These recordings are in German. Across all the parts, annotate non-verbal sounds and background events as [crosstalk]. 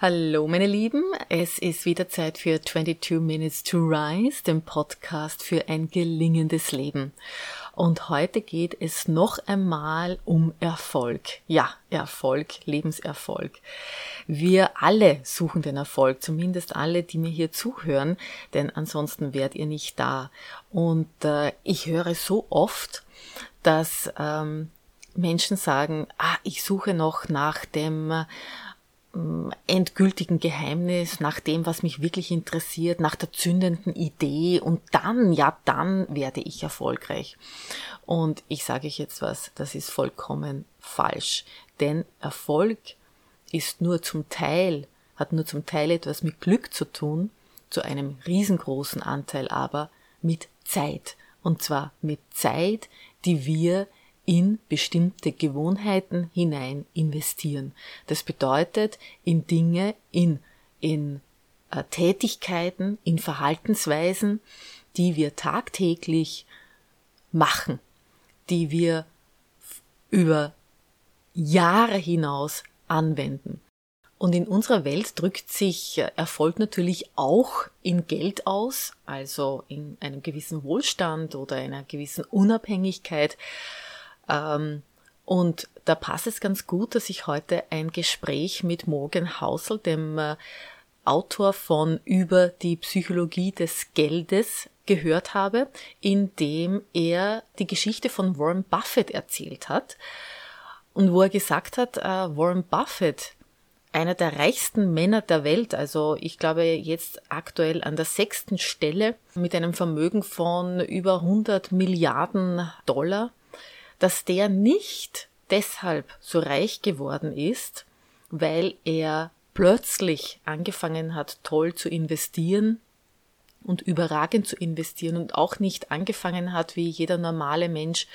Hallo meine Lieben, es ist wieder Zeit für 22 Minutes to Rise, dem Podcast für ein gelingendes Leben. Und heute geht es noch einmal um Erfolg. Ja, Erfolg, Lebenserfolg. Wir alle suchen den Erfolg, zumindest alle, die mir hier zuhören, denn ansonsten wärt ihr nicht da. Und äh, ich höre so oft, dass ähm, Menschen sagen, ah, ich suche noch nach dem endgültigen Geheimnis, nach dem, was mich wirklich interessiert, nach der zündenden Idee und dann, ja, dann werde ich erfolgreich. Und ich sage euch jetzt was, das ist vollkommen falsch. Denn Erfolg ist nur zum Teil, hat nur zum Teil etwas mit Glück zu tun, zu einem riesengroßen Anteil aber mit Zeit. Und zwar mit Zeit, die wir in bestimmte Gewohnheiten hinein investieren. Das bedeutet in Dinge, in, in äh, Tätigkeiten, in Verhaltensweisen, die wir tagtäglich machen, die wir über Jahre hinaus anwenden. Und in unserer Welt drückt sich äh, Erfolg natürlich auch in Geld aus, also in einem gewissen Wohlstand oder einer gewissen Unabhängigkeit. Ähm, und da passt es ganz gut, dass ich heute ein Gespräch mit Morgan Housel, dem äh, Autor von Über die Psychologie des Geldes gehört habe, in dem er die Geschichte von Warren Buffett erzählt hat und wo er gesagt hat, äh, Warren Buffett, einer der reichsten Männer der Welt, also ich glaube jetzt aktuell an der sechsten Stelle mit einem Vermögen von über 100 Milliarden Dollar, dass der nicht deshalb so reich geworden ist, weil er plötzlich angefangen hat, toll zu investieren und überragend zu investieren und auch nicht angefangen hat, wie jeder normale Mensch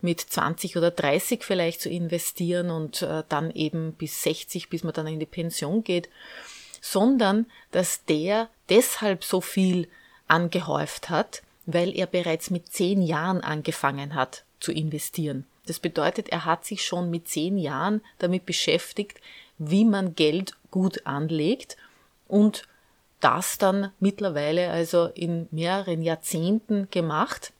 mit 20 oder 30 vielleicht zu investieren und äh, dann eben bis 60, bis man dann in die Pension geht, sondern dass der deshalb so viel angehäuft hat, weil er bereits mit zehn Jahren angefangen hat zu investieren. Das bedeutet, er hat sich schon mit zehn Jahren damit beschäftigt, wie man Geld gut anlegt und das dann mittlerweile also in mehreren Jahrzehnten gemacht.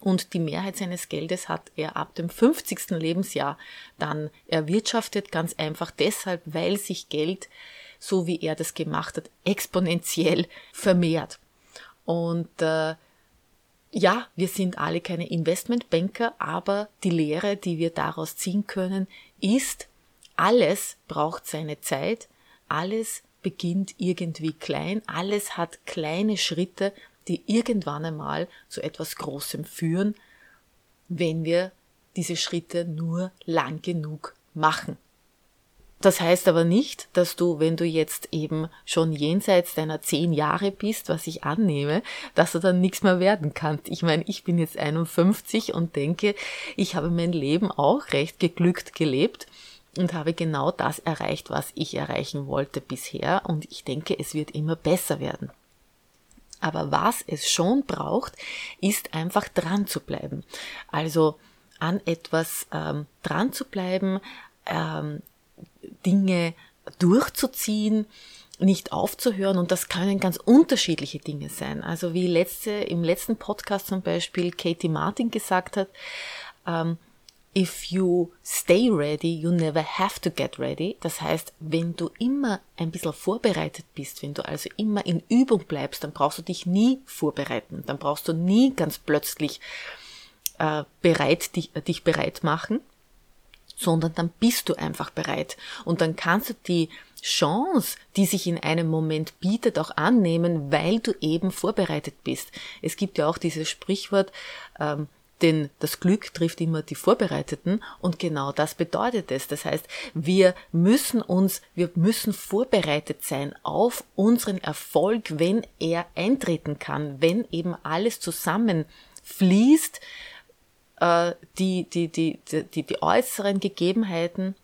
Und die Mehrheit seines Geldes hat er ab dem 50. Lebensjahr dann erwirtschaftet, ganz einfach deshalb, weil sich Geld, so wie er das gemacht hat, exponentiell vermehrt. Und äh, ja, wir sind alle keine Investmentbanker, aber die Lehre, die wir daraus ziehen können, ist, alles braucht seine Zeit, alles beginnt irgendwie klein, alles hat kleine Schritte, die irgendwann einmal zu etwas Großem führen, wenn wir diese Schritte nur lang genug machen. Das heißt aber nicht, dass du, wenn du jetzt eben schon jenseits deiner zehn Jahre bist, was ich annehme, dass du dann nichts mehr werden kannst. Ich meine, ich bin jetzt 51 und denke, ich habe mein Leben auch recht geglückt gelebt und habe genau das erreicht, was ich erreichen wollte bisher und ich denke, es wird immer besser werden. Aber was es schon braucht, ist einfach dran zu bleiben. Also an etwas ähm, dran zu bleiben, ähm, Dinge durchzuziehen, nicht aufzuhören und das können ganz unterschiedliche Dinge sein. Also wie letzte, im letzten Podcast zum Beispiel Katie Martin gesagt hat, ähm, if you stay ready, you never have to get ready. Das heißt, wenn du immer ein bisschen vorbereitet bist, wenn du also immer in Übung bleibst, dann brauchst du dich nie vorbereiten. Dann brauchst du nie ganz plötzlich äh, bereit, dich, äh, dich bereit machen sondern dann bist du einfach bereit. Und dann kannst du die Chance, die sich in einem Moment bietet, auch annehmen, weil du eben vorbereitet bist. Es gibt ja auch dieses Sprichwort, ähm, denn das Glück trifft immer die Vorbereiteten und genau das bedeutet es. Das heißt, wir müssen uns, wir müssen vorbereitet sein auf unseren Erfolg, wenn er eintreten kann, wenn eben alles zusammenfließt, die, die, die, die, die äußeren Gegebenheiten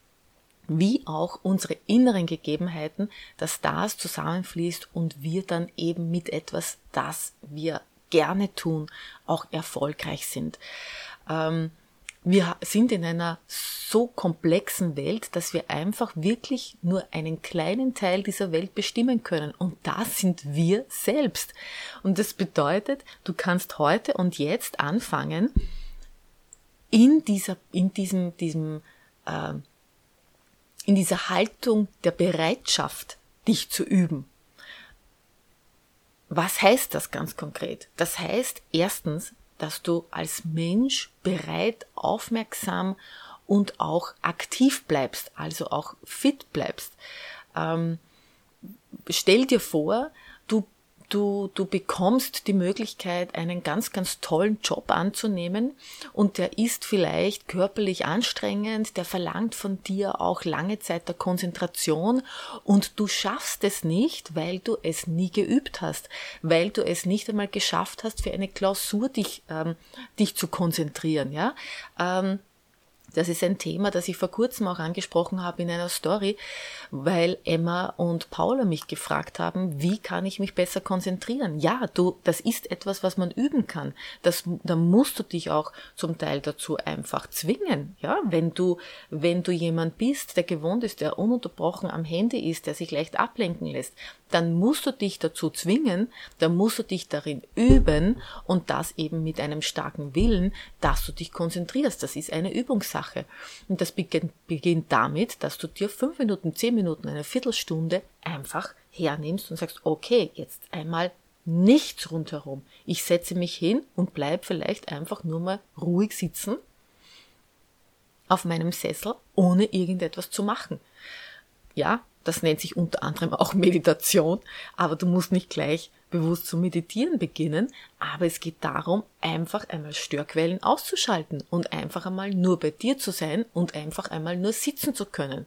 wie auch unsere inneren Gegebenheiten, dass das zusammenfließt und wir dann eben mit etwas, das wir gerne tun, auch erfolgreich sind. Ähm, wir sind in einer so komplexen Welt, dass wir einfach wirklich nur einen kleinen Teil dieser Welt bestimmen können. Und das sind wir selbst. Und das bedeutet, du kannst heute und jetzt anfangen, in dieser, in diesem, diesem, äh, in dieser Haltung der Bereitschaft, dich zu üben. Was heißt das ganz konkret? Das heißt erstens, dass du als Mensch bereit, aufmerksam und auch aktiv bleibst, also auch fit bleibst. Ähm, stell dir vor, du du, bekommst die Möglichkeit, einen ganz, ganz tollen Job anzunehmen und der ist vielleicht körperlich anstrengend, der verlangt von dir auch lange Zeit der Konzentration und du schaffst es nicht, weil du es nie geübt hast, weil du es nicht einmal geschafft hast, für eine Klausur dich, ähm, dich zu konzentrieren, ja. Ähm, das ist ein Thema, das ich vor kurzem auch angesprochen habe in einer Story, weil Emma und Paula mich gefragt haben, wie kann ich mich besser konzentrieren? Ja, du, das ist etwas, was man üben kann. Das, da musst du dich auch zum Teil dazu einfach zwingen. Ja, wenn du, wenn du jemand bist, der gewohnt ist, der ununterbrochen am Handy ist, der sich leicht ablenken lässt, dann musst du dich dazu zwingen, dann musst du dich darin üben und das eben mit einem starken Willen, dass du dich konzentrierst. Das ist eine Übungssache. Und das beginnt, beginnt damit, dass du dir fünf Minuten, zehn Minuten, eine Viertelstunde einfach hernimmst und sagst, okay, jetzt einmal nichts rundherum. Ich setze mich hin und bleib vielleicht einfach nur mal ruhig sitzen auf meinem Sessel, ohne irgendetwas zu machen. Ja, das nennt sich unter anderem auch [laughs] Meditation, aber du musst nicht gleich bewusst zu meditieren beginnen, aber es geht darum, einfach einmal Störquellen auszuschalten und einfach einmal nur bei dir zu sein und einfach einmal nur sitzen zu können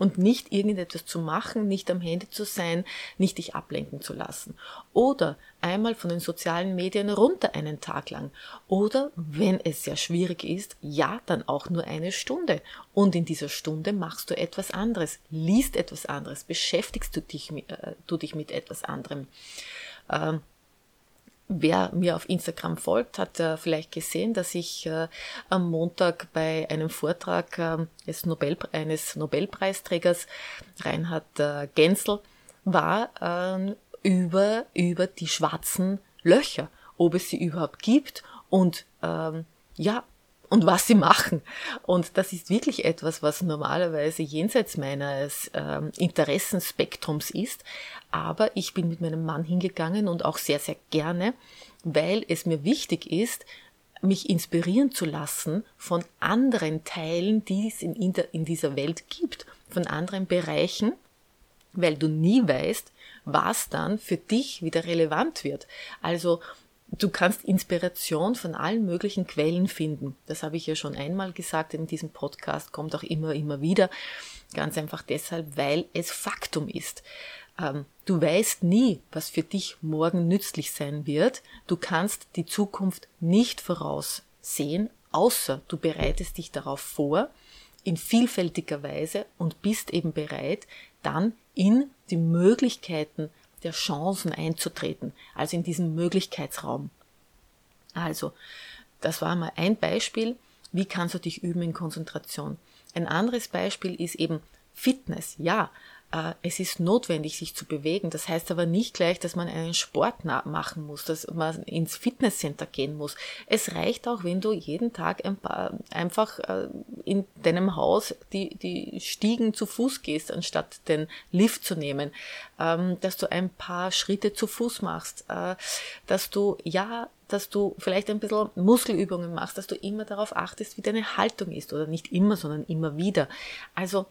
und nicht irgendetwas zu machen, nicht am Handy zu sein, nicht dich ablenken zu lassen. Oder einmal von den sozialen Medien runter einen Tag lang. Oder wenn es sehr schwierig ist, ja, dann auch nur eine Stunde. Und in dieser Stunde machst du etwas anderes, liest etwas anderes, beschäftigst du dich, äh, du dich mit etwas anderem. Ähm, Wer mir auf Instagram folgt, hat äh, vielleicht gesehen, dass ich äh, am Montag bei einem Vortrag äh, des Nobel, eines Nobelpreisträgers Reinhard äh, Genzel war ähm, über, über die schwarzen Löcher, ob es sie überhaupt gibt und ähm, ja, und was sie machen. Und das ist wirklich etwas, was normalerweise jenseits meines ähm, Interessenspektrums ist. Aber ich bin mit meinem Mann hingegangen und auch sehr, sehr gerne, weil es mir wichtig ist, mich inspirieren zu lassen von anderen Teilen, die es in, in dieser Welt gibt, von anderen Bereichen, weil du nie weißt, was dann für dich wieder relevant wird. Also Du kannst Inspiration von allen möglichen Quellen finden. Das habe ich ja schon einmal gesagt in diesem Podcast, kommt auch immer, immer wieder. Ganz einfach deshalb, weil es Faktum ist. Ähm, du weißt nie, was für dich morgen nützlich sein wird. Du kannst die Zukunft nicht voraussehen, außer du bereitest dich darauf vor, in vielfältiger Weise und bist eben bereit, dann in die Möglichkeiten der Chancen einzutreten, also in diesem Möglichkeitsraum. Also, das war mal ein Beispiel, wie kannst du dich üben in Konzentration. Ein anderes Beispiel ist eben Fitness. Ja, es ist notwendig, sich zu bewegen. Das heißt aber nicht gleich, dass man einen Sport machen muss, dass man ins Fitnesscenter gehen muss. Es reicht auch, wenn du jeden Tag ein paar, einfach äh, in deinem Haus die, die Stiegen zu Fuß gehst, anstatt den Lift zu nehmen, ähm, dass du ein paar Schritte zu Fuß machst, äh, dass du, ja, dass du vielleicht ein bisschen Muskelübungen machst, dass du immer darauf achtest, wie deine Haltung ist oder nicht immer, sondern immer wieder. Also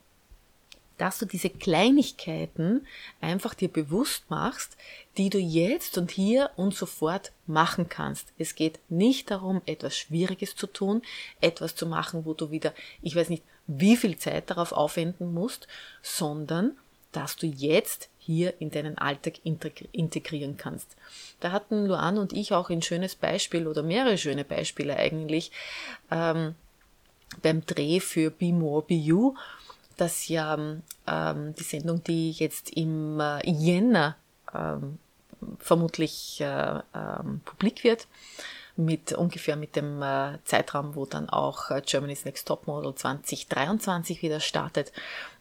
dass du diese Kleinigkeiten einfach dir bewusst machst, die du jetzt und hier und sofort machen kannst. Es geht nicht darum, etwas Schwieriges zu tun, etwas zu machen, wo du wieder, ich weiß nicht, wie viel Zeit darauf aufwenden musst, sondern dass du jetzt hier in deinen Alltag integrieren kannst. Da hatten Luan und ich auch ein schönes Beispiel oder mehrere schöne Beispiele eigentlich ähm, beim Dreh für Be More Be You dass ja ähm, die Sendung, die jetzt im äh, Jänner ähm, vermutlich äh, ähm, publik wird, mit ungefähr mit dem äh, Zeitraum, wo dann auch äh, Germany's Next Top Model 2023 wieder startet.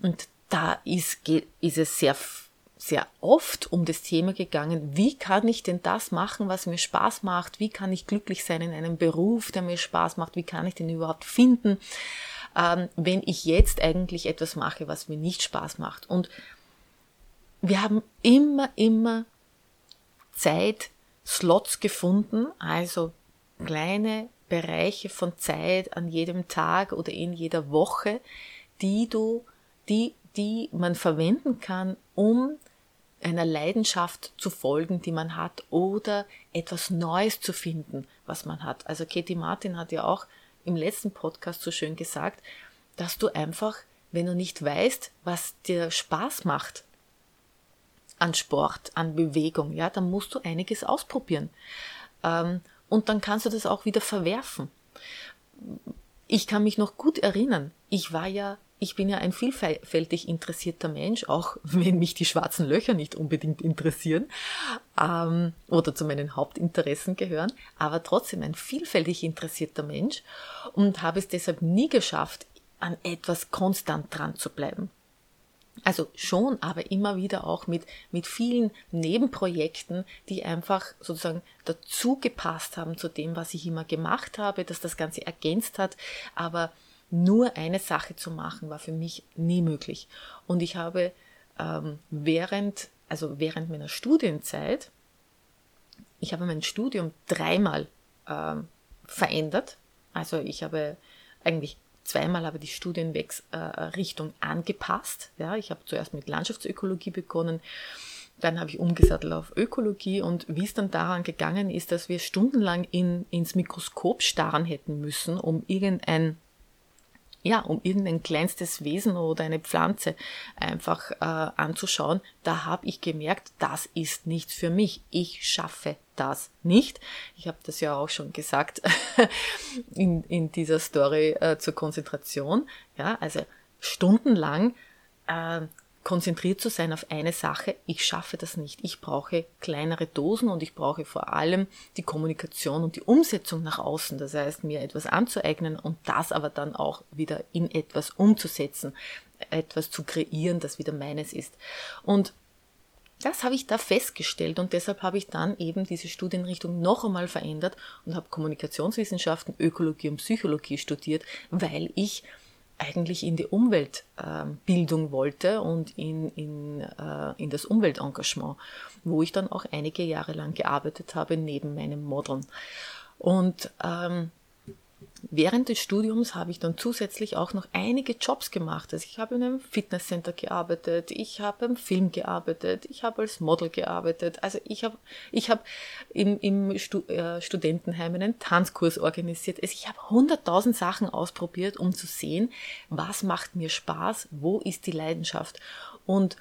Und da ist, ist es sehr sehr oft um das Thema gegangen, wie kann ich denn das machen, was mir Spaß macht, wie kann ich glücklich sein in einem Beruf, der mir Spaß macht, wie kann ich den überhaupt finden, ähm, wenn ich jetzt eigentlich etwas mache, was mir nicht Spaß macht. Und wir haben immer, immer Zeit, Slots gefunden, also kleine Bereiche von Zeit an jedem Tag oder in jeder Woche, die du, die, die man verwenden kann, um einer Leidenschaft zu folgen, die man hat, oder etwas Neues zu finden, was man hat. Also Katie Martin hat ja auch im letzten Podcast so schön gesagt, dass du einfach, wenn du nicht weißt, was dir Spaß macht, an Sport, an Bewegung, ja, dann musst du einiges ausprobieren. Ähm, und dann kannst du das auch wieder verwerfen. Ich kann mich noch gut erinnern, ich war ja, ich bin ja ein vielfältig interessierter Mensch, auch [laughs] wenn mich die schwarzen Löcher nicht unbedingt interessieren ähm, oder zu meinen Hauptinteressen gehören, aber trotzdem ein vielfältig interessierter Mensch und habe es deshalb nie geschafft, an etwas konstant dran zu bleiben. Also schon, aber immer wieder auch mit, mit vielen Nebenprojekten, die einfach sozusagen dazu gepasst haben zu dem, was ich immer gemacht habe, dass das Ganze ergänzt hat. Aber nur eine Sache zu machen, war für mich nie möglich. Und ich habe ähm, während, also während meiner Studienzeit, ich habe mein Studium dreimal ähm, verändert. Also ich habe eigentlich zweimal aber die Studienwechselrichtung äh, angepasst. Ja, ich habe zuerst mit Landschaftsökologie begonnen, dann habe ich umgesattelt auf Ökologie und wie es dann daran gegangen ist, dass wir stundenlang in, ins Mikroskop starren hätten müssen, um irgendein ja, um irgendein kleinstes Wesen oder eine Pflanze einfach äh, anzuschauen, da habe ich gemerkt, das ist nichts für mich. Ich schaffe das nicht. Ich habe das ja auch schon gesagt [laughs] in, in dieser Story äh, zur Konzentration. Ja, also stundenlang äh, konzentriert zu sein auf eine Sache, ich schaffe das nicht. Ich brauche kleinere Dosen und ich brauche vor allem die Kommunikation und die Umsetzung nach außen. Das heißt, mir etwas anzueignen und das aber dann auch wieder in etwas umzusetzen, etwas zu kreieren, das wieder meines ist. Und das habe ich da festgestellt und deshalb habe ich dann eben diese Studienrichtung noch einmal verändert und habe Kommunikationswissenschaften, Ökologie und Psychologie studiert, weil ich eigentlich in die Umweltbildung wollte und in, in, äh, in das Umweltengagement, wo ich dann auch einige Jahre lang gearbeitet habe neben meinem Modeln. Und ähm, Während des Studiums habe ich dann zusätzlich auch noch einige Jobs gemacht. Also ich habe in einem Fitnesscenter gearbeitet, ich habe im Film gearbeitet, ich habe als Model gearbeitet. Also ich habe, ich habe im, im Stu äh, Studentenheim einen Tanzkurs organisiert. Also ich habe hunderttausend Sachen ausprobiert, um zu sehen, was macht mir Spaß, wo ist die Leidenschaft. Und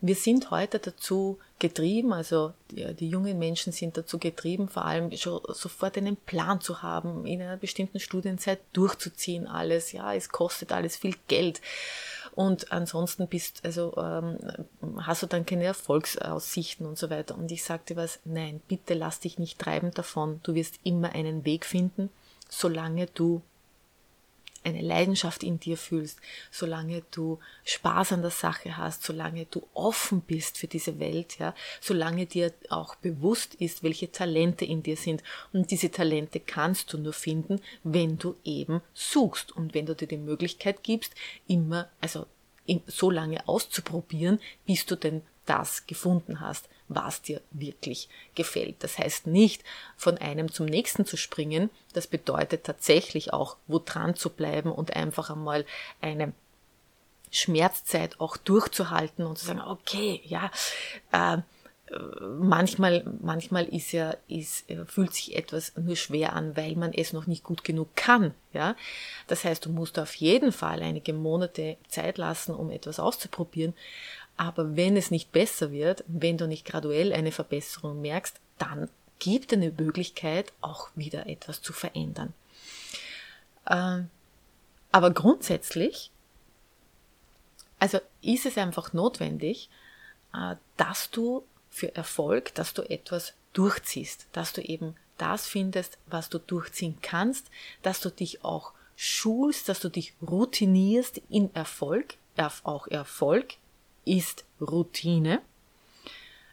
wir sind heute dazu getrieben, also die, die, jungen Menschen sind dazu getrieben, vor allem schon sofort einen Plan zu haben, in einer bestimmten Studienzeit durchzuziehen alles. Ja, es kostet alles viel Geld. Und ansonsten bist, also ähm, hast du dann keine Erfolgsaussichten und so weiter. Und ich sagte was, nein, bitte lass dich nicht treiben davon. Du wirst immer einen Weg finden, solange du eine Leidenschaft in dir fühlst, solange du Spaß an der Sache hast, solange du offen bist für diese Welt, ja, solange dir auch bewusst ist, welche Talente in dir sind. Und diese Talente kannst du nur finden, wenn du eben suchst und wenn du dir die Möglichkeit gibst, immer, also so lange auszuprobieren, bis du denn das gefunden hast, was dir wirklich gefällt. Das heißt nicht, von einem zum nächsten zu springen, das bedeutet tatsächlich auch, wo dran zu bleiben und einfach einmal eine Schmerzzeit auch durchzuhalten und zu sagen, okay, ja, äh, manchmal, manchmal ist ja, ist, fühlt sich etwas nur schwer an, weil man es noch nicht gut genug kann, ja. Das heißt, du musst auf jeden Fall einige Monate Zeit lassen, um etwas auszuprobieren. Aber wenn es nicht besser wird, wenn du nicht graduell eine Verbesserung merkst, dann gibt eine Möglichkeit, auch wieder etwas zu verändern. Ähm, aber grundsätzlich, also ist es einfach notwendig, äh, dass du für Erfolg, dass du etwas durchziehst, dass du eben das findest, was du durchziehen kannst, dass du dich auch schulst, dass du dich routinierst in Erfolg. Auch Erfolg ist Routine.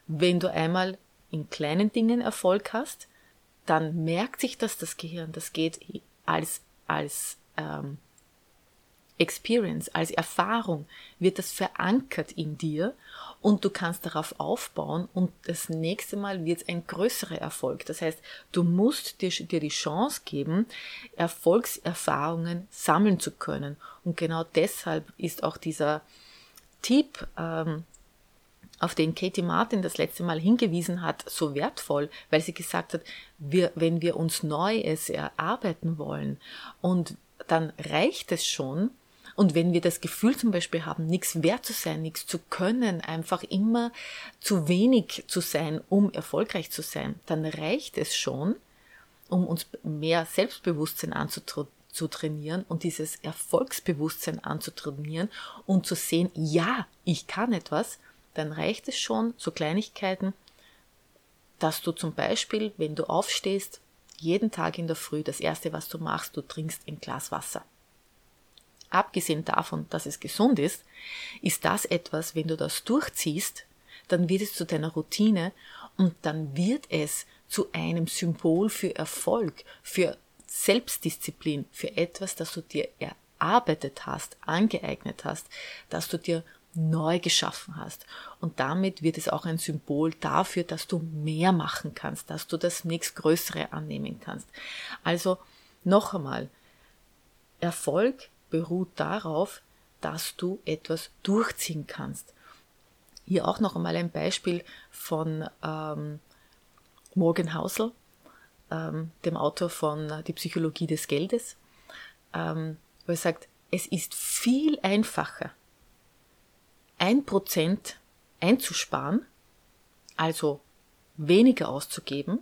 Wenn du einmal in kleinen Dingen Erfolg hast, dann merkt sich das das Gehirn. Das geht als, als ähm, Experience, als Erfahrung wird das verankert in dir und du kannst darauf aufbauen und das nächste Mal wird es ein größerer Erfolg. Das heißt, du musst dir, dir die Chance geben, Erfolgserfahrungen sammeln zu können. Und genau deshalb ist auch dieser Tipp, ähm, auf den Katie Martin das letzte Mal hingewiesen hat, so wertvoll, weil sie gesagt hat, wir, wenn wir uns Neues erarbeiten wollen und dann reicht es schon, und wenn wir das Gefühl zum Beispiel haben, nichts wert zu sein, nichts zu können, einfach immer zu wenig zu sein, um erfolgreich zu sein, dann reicht es schon, um uns mehr Selbstbewusstsein anzutrainieren und dieses Erfolgsbewusstsein anzutrainieren und zu sehen, ja, ich kann etwas, dann reicht es schon, so Kleinigkeiten, dass du zum Beispiel, wenn du aufstehst, jeden Tag in der Früh, das erste, was du machst, du trinkst ein Glas Wasser. Abgesehen davon, dass es gesund ist, ist das etwas, wenn du das durchziehst, dann wird es zu deiner Routine und dann wird es zu einem Symbol für Erfolg, für Selbstdisziplin, für etwas, das du dir erarbeitet hast, angeeignet hast, das du dir neu geschaffen hast. Und damit wird es auch ein Symbol dafür, dass du mehr machen kannst, dass du das nächstgrößere annehmen kannst. Also noch einmal, Erfolg beruht darauf, dass du etwas durchziehen kannst. Hier auch noch einmal ein Beispiel von ähm, Morgan Housel, ähm, dem Autor von Die Psychologie des Geldes, ähm, wo er sagt, es ist viel einfacher, ein Prozent einzusparen, also weniger auszugeben,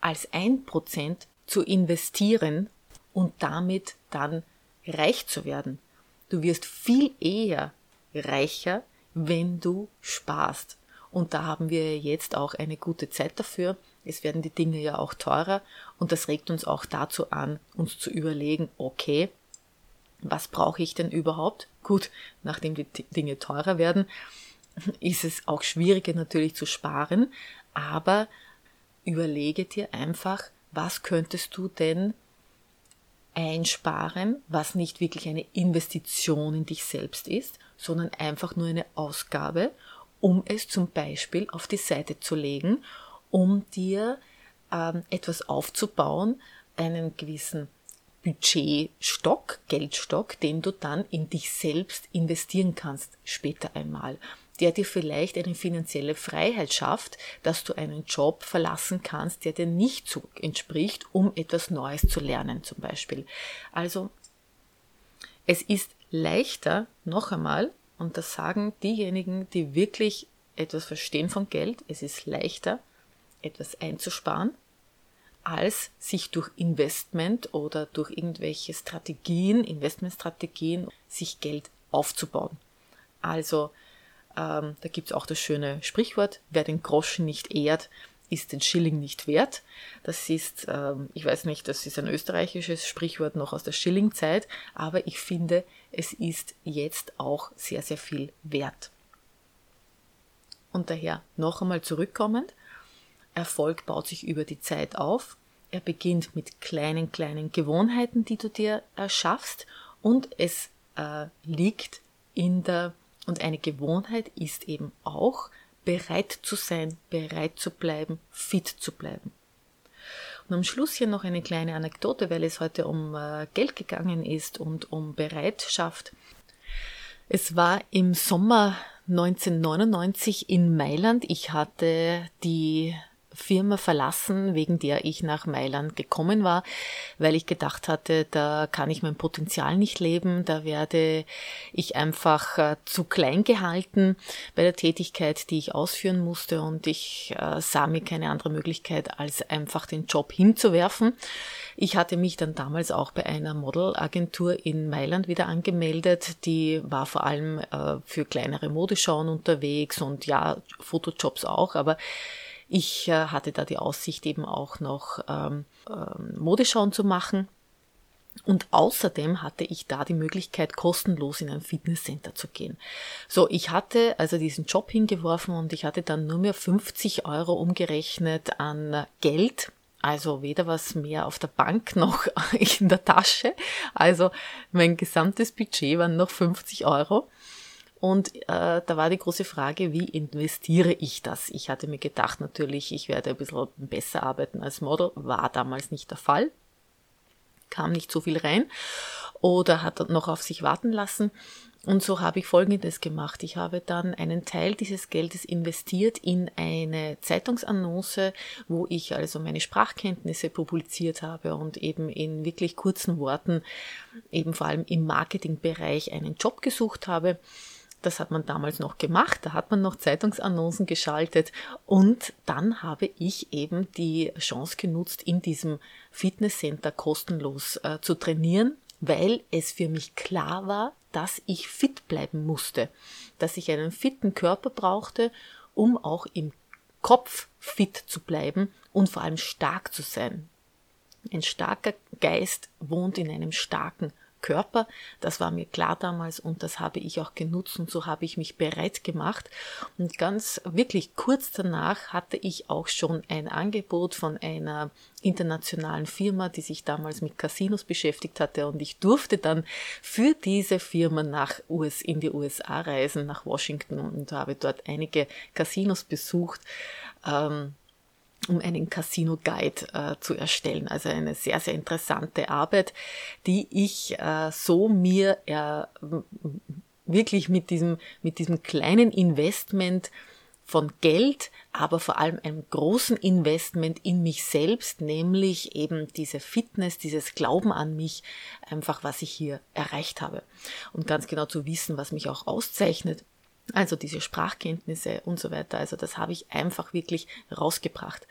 als ein Prozent zu investieren und damit dann reich zu werden. Du wirst viel eher reicher, wenn du sparst. Und da haben wir jetzt auch eine gute Zeit dafür. Es werden die Dinge ja auch teurer und das regt uns auch dazu an, uns zu überlegen, okay, was brauche ich denn überhaupt? Gut, nachdem die Dinge teurer werden, [laughs] ist es auch schwieriger natürlich zu sparen, aber überlege dir einfach, was könntest du denn einsparen, was nicht wirklich eine Investition in dich selbst ist, sondern einfach nur eine Ausgabe, um es zum Beispiel auf die Seite zu legen, um dir ähm, etwas aufzubauen, einen gewissen Budgetstock, Geldstock, den du dann in dich selbst investieren kannst später einmal der dir vielleicht eine finanzielle Freiheit schafft, dass du einen Job verlassen kannst, der dir nicht so entspricht, um etwas Neues zu lernen zum Beispiel. Also es ist leichter, noch einmal, und das sagen diejenigen, die wirklich etwas verstehen von Geld, es ist leichter, etwas einzusparen, als sich durch Investment oder durch irgendwelche Strategien, Investmentstrategien, sich Geld aufzubauen. Also ähm, da gibt's auch das schöne Sprichwort, wer den Groschen nicht ehrt, ist den Schilling nicht wert. Das ist, ähm, ich weiß nicht, das ist ein österreichisches Sprichwort noch aus der Schillingzeit, aber ich finde, es ist jetzt auch sehr, sehr viel wert. Und daher noch einmal zurückkommend, Erfolg baut sich über die Zeit auf. Er beginnt mit kleinen, kleinen Gewohnheiten, die du dir erschaffst und es äh, liegt in der und eine Gewohnheit ist eben auch, bereit zu sein, bereit zu bleiben, fit zu bleiben. Und am Schluss hier noch eine kleine Anekdote, weil es heute um äh, Geld gegangen ist und um Bereitschaft. Es war im Sommer 1999 in Mailand. Ich hatte die Firma verlassen, wegen der ich nach Mailand gekommen war, weil ich gedacht hatte, da kann ich mein Potenzial nicht leben, da werde ich einfach äh, zu klein gehalten bei der Tätigkeit, die ich ausführen musste und ich äh, sah mir keine andere Möglichkeit, als einfach den Job hinzuwerfen. Ich hatte mich dann damals auch bei einer Modelagentur in Mailand wieder angemeldet, die war vor allem äh, für kleinere Modeschauen unterwegs und ja, Fotojobs auch, aber Ich äh, hatte da die Aussicht eben auch noch ähm, ähm, Modeschauen zu machen. Und außerdem hatte ich da die Möglichkeit, kostenlos in ein Fitnesscenter zu gehen. So, ich hatte also diesen Job hingeworfen und ich hatte dann nur mehr 50 Euro umgerechnet an Geld. Also weder was mehr auf der Bank [laughs] noch in der Tasche. Also mein gesamtes Budget waren noch 50 Euro. Und äh, da war die große Frage, wie investiere ich das? Ich hatte mir gedacht, natürlich, ich werde ein bisschen besser arbeiten als Model, war damals nicht der Fall. Kam nicht so viel rein oder hat noch auf sich warten lassen. Und so habe ich Folgendes gemacht. Ich habe dann einen Teil dieses Geldes investiert in eine Zeitungsannonce, wo ich also meine Sprachkenntnisse publiziert habe und eben in wirklich kurzen Worten eben vor allem im Marketingbereich einen Job gesucht habe. Das hat man damals noch gemacht, da hat man noch Zeitungsannoncen geschaltet. Und dann habe ich eben die Chance genutzt, in diesem Fitnesscenter kostenlos äh, zu trainieren, weil es für mich klar war, dass ich fit bleiben musste, dass ich einen fitten Körper brauchte, um auch im Kopf fit zu bleiben und vor allem stark zu sein. Ein starker Geist wohnt in einem starken Körper. Das war mir klar damals und das habe ich auch genutzt und so habe ich mich bereit gemacht. Und ganz wirklich kurz danach hatte ich auch schon ein Angebot von einer internationalen Firma, die sich damals mit Casinos beschäftigt hatte und ich durfte dann für diese Firma nach US, in die USA reisen, nach Washington und habe dort einige Casinos besucht. Ähm, um einen Casino Guide äh, zu erstellen. Also eine sehr, sehr interessante Arbeit, die ich äh, so mir äh, wirklich mit diesem, mit diesem kleinen Investment von Geld, aber vor allem einem großen Investment in mich selbst, nämlich eben diese Fitness, dieses Glauben an mich, einfach was ich hier erreicht habe. Und ganz genau zu wissen, was mich auch auszeichnet also diese Sprachkenntnisse und so weiter. Also das habe ich einfach wirklich rausgebracht.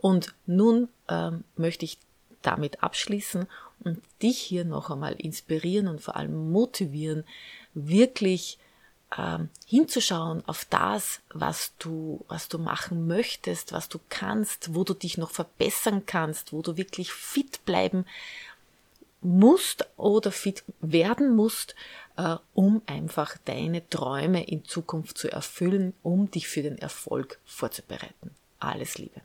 Und nun ähm, möchte ich damit abschließen und dich hier noch einmal inspirieren und vor allem motivieren, wirklich ähm, hinzuschauen auf das, was du, was du machen möchtest, was du kannst, wo du dich noch verbessern kannst, wo du wirklich fit bleiben musst oder fit werden musst, äh, um einfach deine Träume in Zukunft zu erfüllen, um dich für den Erfolg vorzubereiten. Alles Liebe.